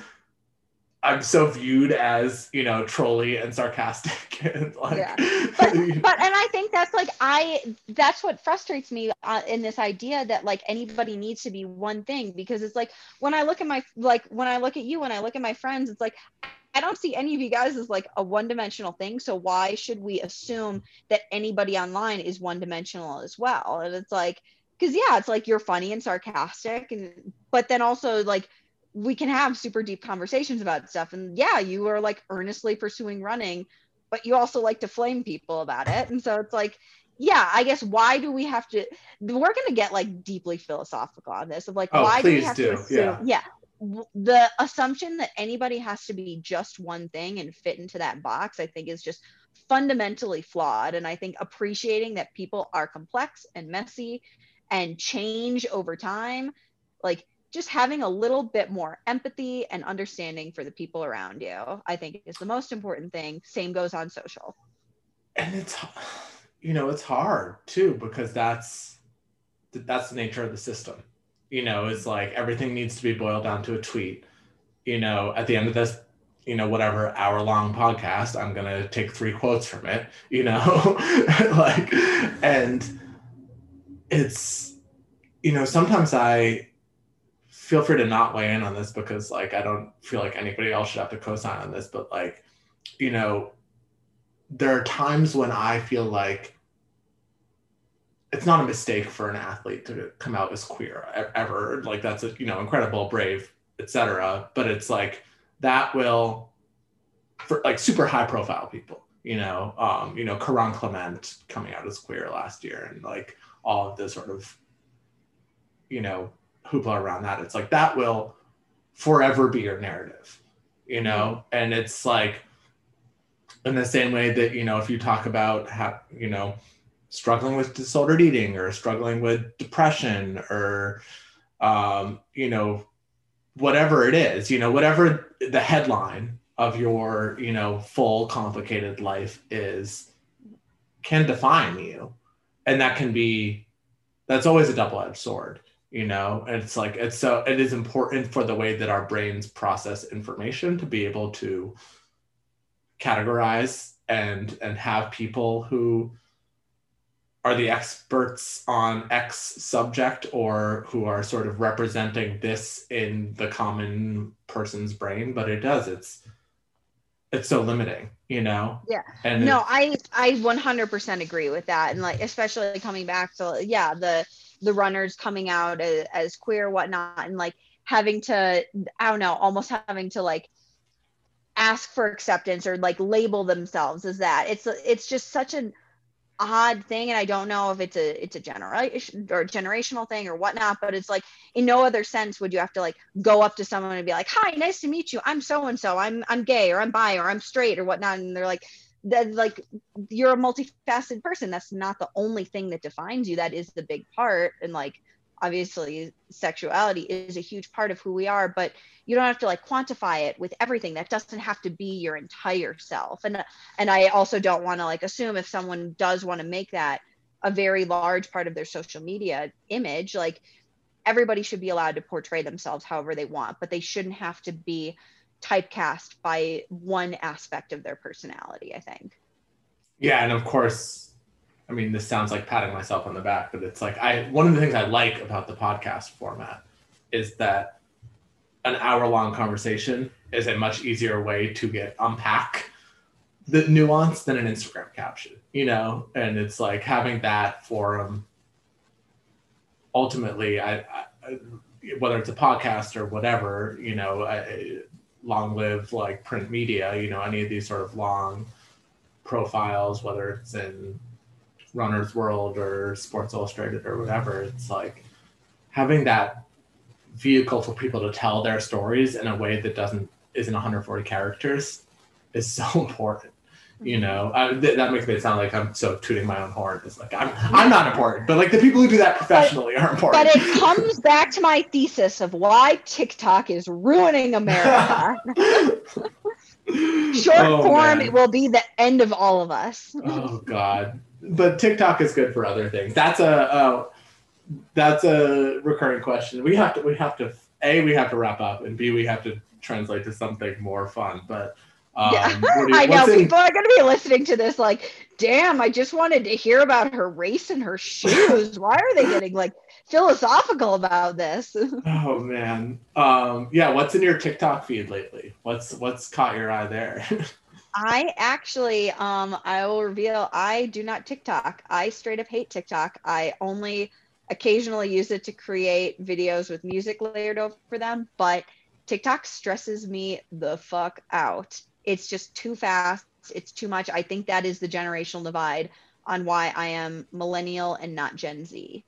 I'm so viewed as you know trolly and sarcastic and like yeah. but, but and I think that's like I that's what frustrates me uh, in this idea that like anybody needs to be one thing because it's like when I look at my like when I look at you when I look at my friends it's like I don't see any of you guys as like a one dimensional thing so why should we assume that anybody online is one dimensional as well and it's like because yeah it's like you're funny and sarcastic and but then also like we can have super deep conversations about stuff. And yeah, you are like earnestly pursuing running, but you also like to flame people about it. And so it's like, yeah, I guess why do we have to? We're going to get like deeply philosophical on this of like, oh, why do we have do. to assume? Yeah. yeah. The assumption that anybody has to be just one thing and fit into that box, I think, is just fundamentally flawed. And I think appreciating that people are complex and messy and change over time, like just having a little bit more empathy and understanding for the people around you, I think is the most important thing. Same goes on social. And it's, you know, it's hard too, because that's, that's the nature of the system. You know, it's like everything needs to be boiled down to a tweet. You know, at the end of this, you know, whatever hour long podcast, I'm going to take three quotes from it, you know, like, and it's, you know, sometimes I, feel free to not weigh in on this because like I don't feel like anybody else should have to co-sign on this, but like, you know, there are times when I feel like it's not a mistake for an athlete to come out as queer ever. Like that's a you know incredible, brave, etc. But it's like that will for like super high profile people. You know, um, you know, Karan Clement coming out as queer last year, and like all of the sort of, you know, hoopla around that. It's like that will forever be your narrative, you know? And it's like in the same way that, you know, if you talk about how, you know, struggling with disordered eating or struggling with depression or um, you know, whatever it is, you know, whatever the headline of your, you know, full complicated life is can define you. And that can be that's always a double-edged sword you know and it's like it's so it is important for the way that our brains process information to be able to categorize and and have people who are the experts on x subject or who are sort of representing this in the common person's brain but it does. It's it's so limiting you know? Yeah. And no i i 100% agree with that. And like especially coming back to yeah the the runners coming out as, as queer whatnot and like having to i don't know almost having to like ask for acceptance or like label themselves as that. It's it's just such an odd thing and i don't know if it's a it's a generation or generational thing or whatnot but it's like in no other sense would you have to like go up to someone and be like hi nice to meet you. I'm so and so i'm i'm gay or i'm bi or i'm straight or whatnot and they're like that like you're a multifaceted person. That's not the only thing that defines you. That is the big part and like obviously sexuality is a huge part of who we are but you don't have to like quantify it with everything that doesn't have to be your entire self and and i also don't want to like assume if someone does want to make that a very large part of their social media image like everybody should be allowed to portray themselves however they want but they shouldn't have to be typecast by one aspect of their personality, I think. Yeah, and of course, I mean, this sounds like patting myself on the back, but it's like I one of the things I like about the podcast format is that an hour long conversation is a much easier way to get unpack the nuance than an Instagram caption, you know, and it's like having that forum. Ultimately, I, I whether it's a podcast or whatever, you know, I, long live like print media, you know, any of these sort of long profiles, whether it's in Runner's World or Sports Illustrated or whatever, it's like having that vehicle for people to tell their stories in a way that doesn't isn't 140 characters is so important you mm-hmm. know? Uh, th- that makes me sound like i'm so tooting my own horn. It's like i'm i'm not important but like the people who do that professionally but, are important. But it comes back to my thesis of why tiktok is ruining america. Short oh, form man. it will be the end of all of us. Oh god but tiktok is good for other things that's a uh, that's a recurring question we have to we have to a we have to wrap up and b we have to translate to something more fun. But um, yeah, you, I know people are going to be listening to this like, damn, I just wanted to hear about her race and her shoes. Why are they getting like philosophical about this? oh man, um, yeah. What's in your TikTok feed lately? What's what's caught your eye there? I actually, um, I will reveal, I do not TikTok. I straight up hate TikTok. I only occasionally use it to create videos with music layered over for them, but TikTok stresses me the fuck out. It's just too fast. It's too much. I think that is the generational divide on why I am millennial and not Gen Z.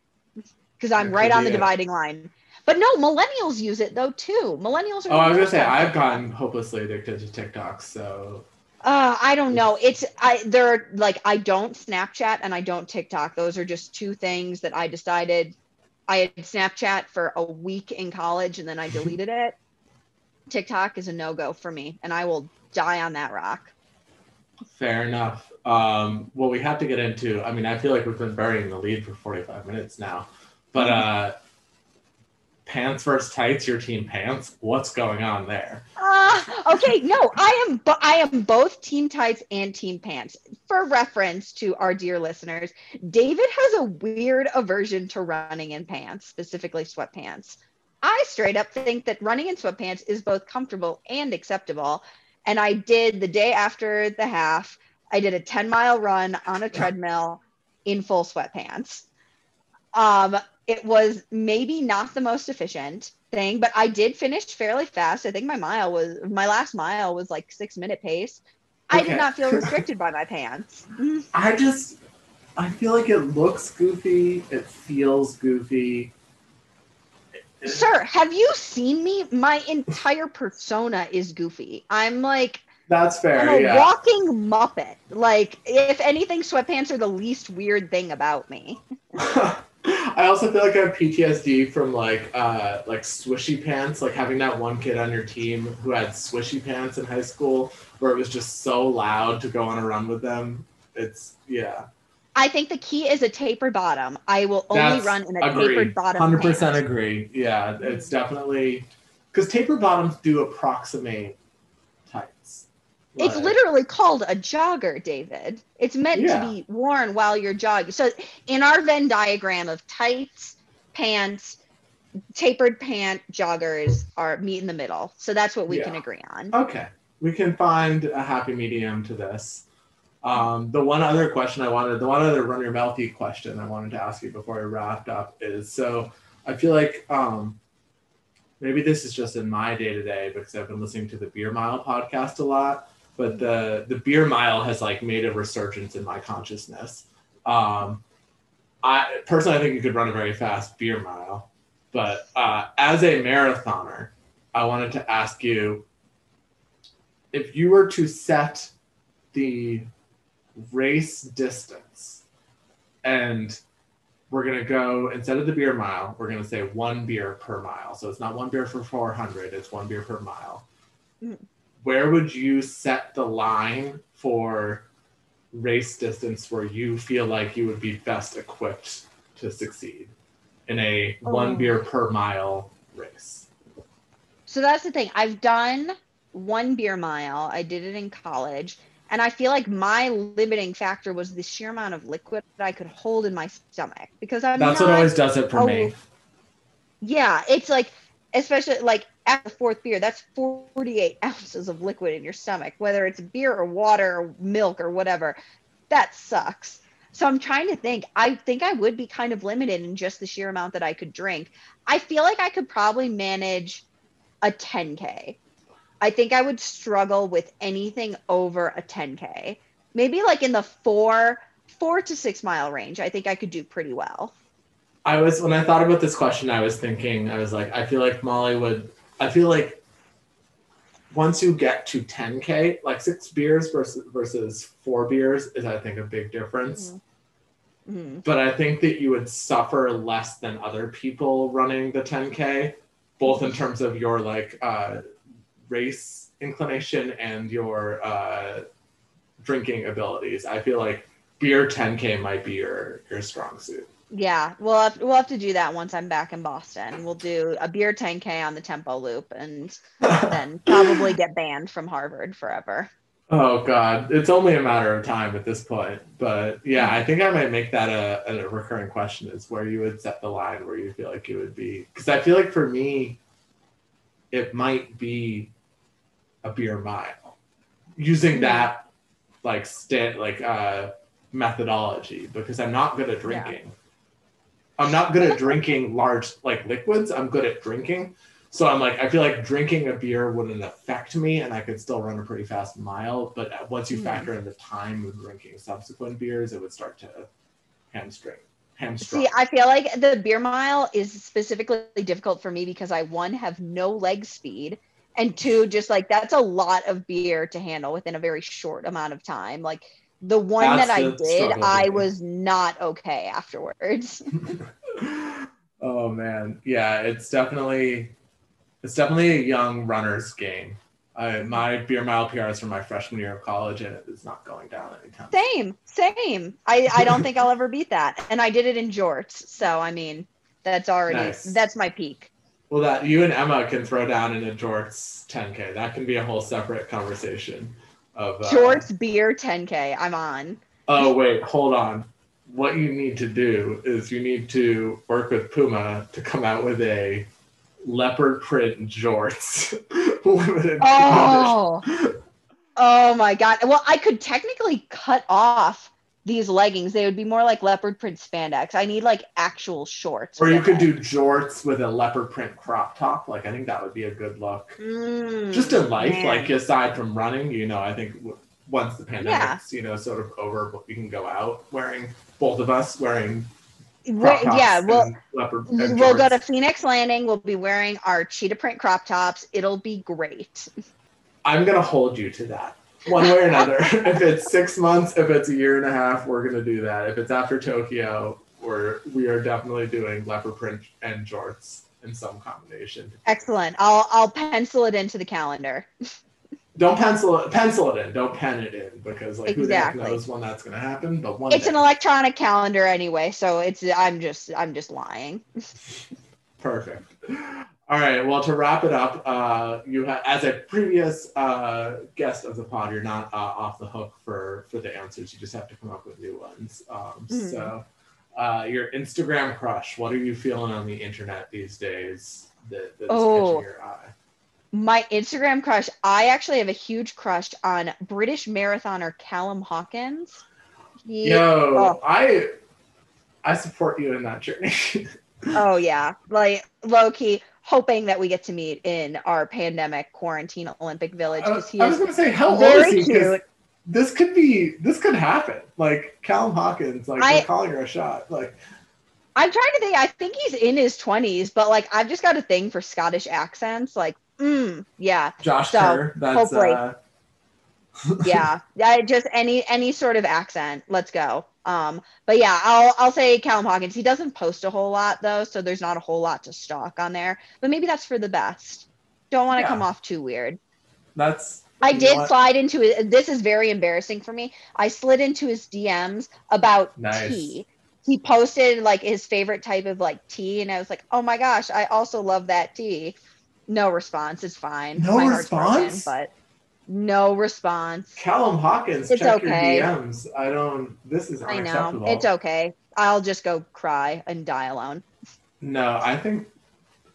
Because I'm right on the dividing line. But no, millennials use it though too. Millennials are. Oh, I was gonna say I've gotten hopelessly addicted to TikTok. So. Uh, I don't know. It's I there like I don't Snapchat and I don't TikTok. Those are just two things that I decided. I had Snapchat for a week in college and then I deleted it. TikTok is a no go for me, and I will die on that rock. Fair enough. Um, well, we have to get into. I mean, I feel like we've been burying the lead for 45 minutes now, but uh, pants versus tights. Your team pants. What's going on there? Uh, okay, no, I am. Bo- I am both team tights and team pants. For reference to our dear listeners, David has a weird aversion to running in pants, specifically sweatpants. I straight up think that running in sweatpants is both comfortable and acceptable. And I did the day after the half, I did a 10 mile run on a treadmill in full sweatpants. Um, it was maybe not the most efficient thing, but I did finish fairly fast. I think my mile was my last mile was like six minute pace. Okay. I did not feel restricted by my pants. I just I feel like it looks goofy, it feels goofy. Sir, have you seen me? My entire persona is goofy. I'm like that's fair. I'm a yeah. walking muppet. Like, if anything, sweatpants are the least weird thing about me. I also feel like I have PTSD from like uh like swishy pants, like having that one kid on your team who had swishy pants in high school where it was just so loud to go on a run with them. It's yeah. I think the key is a tapered bottom. I will only That's, run in a agree. tapered bottom. Hundred percent agree. Yeah, it's definitely because tapered bottoms do approximate tights. It's literally called a jogger, David. It's meant yeah. to be worn while you're jogging. So in our Venn diagram of tights, pants, tapered pant, joggers are meet in the middle. So that's what we yeah. can agree on. Okay, we can find a happy medium to this. Um, the one other question I wanted, the one other run your mouthy question I wanted to ask you before I wrapped up is so I feel like um, maybe this is just in my day to day because I've been listening to the Beer Mile podcast a lot, but the the Beer Mile has like made a resurgence in my consciousness. Um, I personally I think you could run a very fast beer mile, but uh, as a marathoner, I wanted to ask you if you were to set the race distance. And we're going to go, instead of the beer mile, we're going to say one beer per mile. So it's not one beer for 400, it's one beer per mile. Mm. Where would you set the line for race distance where you feel like you would be best equipped to succeed in a oh. one beer per mile race? So that's the thing. I've done one beer mile. I did it in college. And I feel like my limiting factor was the sheer amount of liquid that I could hold in my stomach because I'm That's what always does it for me. Yeah, it's like especially like after the fourth beer, that's 48 ounces of liquid in your stomach, whether it's beer or water or milk or whatever. That sucks. So I'm trying to think. I think I would be kind of limited in just the sheer amount that I could drink. I feel like I could probably manage a 10K. I think I would struggle with anything over a 10K. Maybe like in the four, four to six mile range. I think I could do pretty well. I was when I thought about this question, I was thinking, I was like, I feel like Molly would. I feel like once you get to 10k, like six beers versus versus four beers is, I think, a big difference. Mm-hmm. Mm-hmm. But I think that you would suffer less than other people running the 10k, both in terms of your like uh, race inclination and your uh, drinking abilities. I feel like beer 10k might be your your strong suit. Yeah, we'll have, we'll have to do that once I'm back in Boston. We'll do a beer 10K on the tempo loop and then probably get banned from Harvard forever. Oh God, it's only a matter of time at this point. But yeah, I think I might make that a, a recurring question: is where you would set the line where you feel like it would be. Because I feel like for me, it might be a beer mile, using that like sta- like uh, methodology. Because I'm not good at drinking. I'm not good at drinking large like liquids. I'm good at drinking. So I'm like, I feel like drinking a beer wouldn't affect me, and I could still run a pretty fast mile. But once you Mm. factor in the time of drinking subsequent beers, it would start to hamstring. Hamstring. See, I feel like the beer mile is specifically difficult for me because I one have no leg speed and two just like that's a lot of beer to handle within a very short amount of time. Like the one That's that I did, I was not okay afterwards. oh man, yeah, it's definitely it's definitely a young runner's game. I, my beer mile PR is from my freshman year of college, and it is not going down anytime. soon. Same, same. I, I don't think I'll ever beat that. And I did it in jorts. So I mean, that's already Nice. that's my peak. Well, that you and Emma can throw down in a jorts 10k. That can be a whole separate conversation. Of uh, Jorts beer 10K. I'm on. Oh wait, hold on. What you need to do is you need to work with Puma to come out with a leopard print jorts limited edition. Oh, oh my god. Well, I could technically cut off these leggings. They would be more like leopard print spandex. I need like actual shorts. Or you could do jorts with a leopard print crop top. Like I think that would be a good look. Mm, Just in life, man. like aside from running, you know, I think once the Yeah. pandemic's you know sort of over, we can go out wearing both of us wearing We're- crop tops yeah, we'll leopard we'll go to Phoenix Landing. We'll be wearing our cheetah print crop tops. It'll be great. I'm gonna hold you to that. One way or another. if it's six months, if it's a year and a half, we're gonna do that. If it's after Tokyo, we're we are definitely doing leopard print and jorts in some combination. Excellent. I'll I'll pencil it into the calendar. Don't pencil it pencil it in, don't pen it in because like who the heck knows when that's gonna happen. But one It's day. an electronic calendar anyway, so it's I'm just I'm just lying. Perfect. All right. Well, to wrap it up, uh, you ha- as a previous uh, guest of the pod, you're not uh, off the hook for for the answers. You just have to come up with new ones. Um, Mhm. So, uh, your Instagram crush. What are you feeling on the internet these days? That, that is Oh. catching your eye. My Instagram crush, I actually have a huge crush on British marathoner Callum Hawkins. He, Yo, oh. I I support you in that journey. oh yeah, like low key hoping that we get to meet in our pandemic quarantine Olympic village because he I was gonna say, how old is he? This could be. This could happen. Like Callum Hawkins, like I- calling her a shot. Like I'm trying to think. I think he's in his 20s, but like I've just got a thing for Scottish accents. Like, mm, yeah, Josh So, Kerr. That's hopefully. uh, yeah, yeah. Just any any sort of accent. Let's go. Um, but yeah, I'll I'll say Callum Hawkins. He doesn't post a whole lot though, so there's not a whole lot to stalk on there. But maybe that's for the best. Don't want to Yeah. come off too weird. that's. I did slide into it. This is very embarrassing for me. I slid into his DMs about Nice. tea. He posted like his favorite type of like tea, and I was like, "Oh my gosh, I also love that tea." No response. It's fine. No My heart's broken, response? but no response. Callum Hawkins, It's check okay. your DMs. I don't. This is I know. It's okay. I'll just go cry and die alone. No, I think,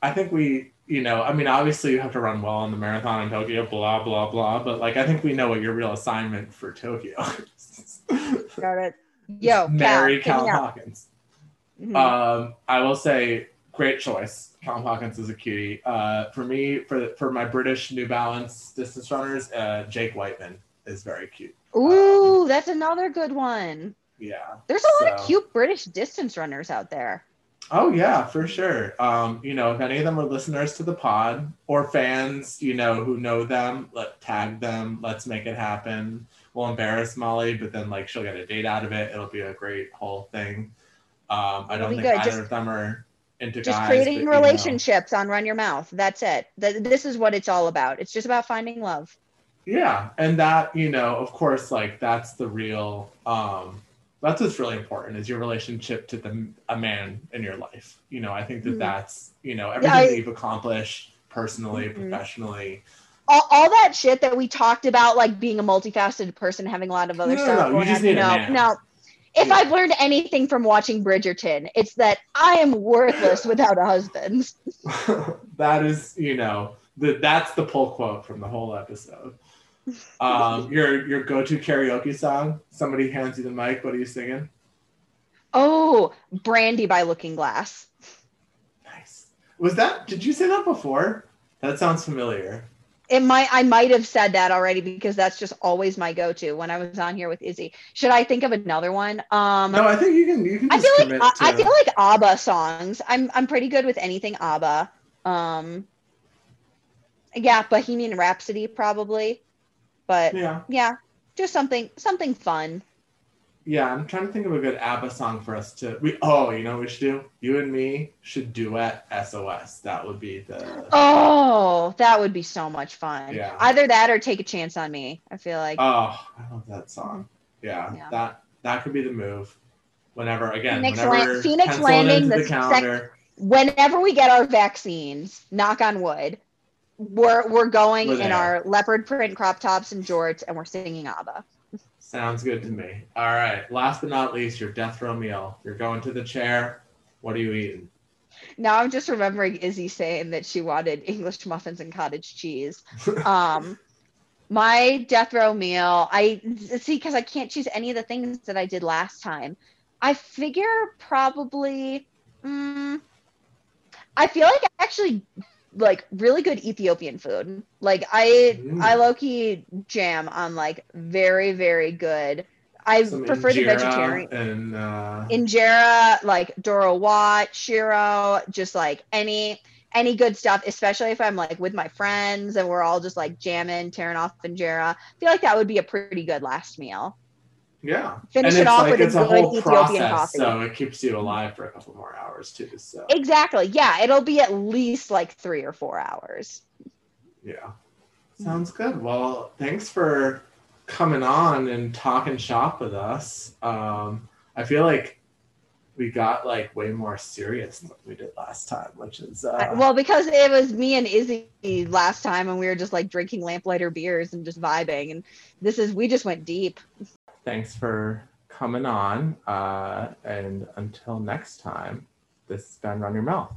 I think we you know, I mean, obviously you have to run well on the marathon in Tokyo, blah blah blah. But like, I think we know what your real assignment for Tokyo. is. Got it. Yo, marry Cal, Callum hit me up. Hawkins. Mhm. Um, I will say, great choice. Callum Hawkins is a cutie. Uh, for me, for for my British New Balance distance runners, uh, Jake Wightman is very cute. Ooh, that's another good one. Yeah. There's a lot So- of cute British distance runners out there. Oh yeah, for sure. Um, you know, if any of them are listeners to the pod or fans, you know, who know them, let tag them. Let's make it happen. We'll embarrass Molly, but then like she'll get a date out of it. It'll be a great whole thing. Um, I don't think good. either Just- of them are into Just guys. creating but, you know. relationships on Run Your Mouth. That's it. Th- this is what it's all about. It's just about finding love. Yeah, and that you know, of course, like that's the real. um That's what's really important is your relationship to the a man in your life. You know, I think that Mhm. that's you know everything I- that you've accomplished personally, Mhm. professionally. All, all that shit that we talked about, like being a multifaceted person, having a lot of other No, no, stuff. no, you going just need a man. no. If Yeah. I've learned anything from watching Bridgerton, it's that I am worthless without a husband. that is, you know, the that's the pull quote from the whole episode. Um, your your go to karaoke song. Somebody hands you the mic. What are you singing? Oh, Brandy by Looking Glass. Nice. Was that? Did you say that before? That sounds familiar. It might I might have said that already because that's just always my go-to when I was on here with Izzy. Should I think of another one? Um No, I think you can. You can. I feel like I, to, I feel like ABBA songs. I'm I'm pretty good with anything ABBA. Um yeah, Bohemian Rhapsody probably. But Yeah, yeah, just something something fun. Yeah. I'm trying to think of a good ABBA song for us to. We oh, you know what we should do? You and me should duet SOS. That would be the. Oh, that would be so much fun. Yeah. Either that or take a chance on me. I feel like Oh, I love that song. Yeah, Yeah. that that could be the move. Whenever again, Phoenix whenever Lan- Phoenix Landing, the the sec- whenever we get our vaccines, knock on wood, we're we're going We're in there. our leopard print crop tops and jorts and we're singing ABBA. Sounds good to me. All right. Last but not least, your death row meal. You're going to the chair. What are you eating? Now I'm just remembering Izzy saying that she wanted English muffins and cottage cheese. Um, my death row meal, I see because I can't choose any of the things that I did last time. I figure probably, mm, I feel like actually like really good Ethiopian food. Like I, Mm. I low key jam on like very very good. I Some prefer the vegetarian and uh, injera, like Doro Wat, Shiro, just like any any good stuff, especially if I'm like with my friends and we're all just like jamming, tearing off injera. I feel like that would be a pretty good last meal. Yeah. Finish and it off like with a it's a good whole Ethiopian process, coffee. so it keeps you alive for a couple more hours too. So Exactly. Yeah, it'll be at least like three or four hours. yeah, sounds good. Well, thanks for coming on and talking shop with us. Um, I feel like we got like way more serious than what we did last time, which is uh, well, because it was me and Izzy last time, and we were just like drinking lamplighter beers and just vibing. And this is we just went deep. Thanks for coming on. Uh, and until next time, this has been Run Your Mouth.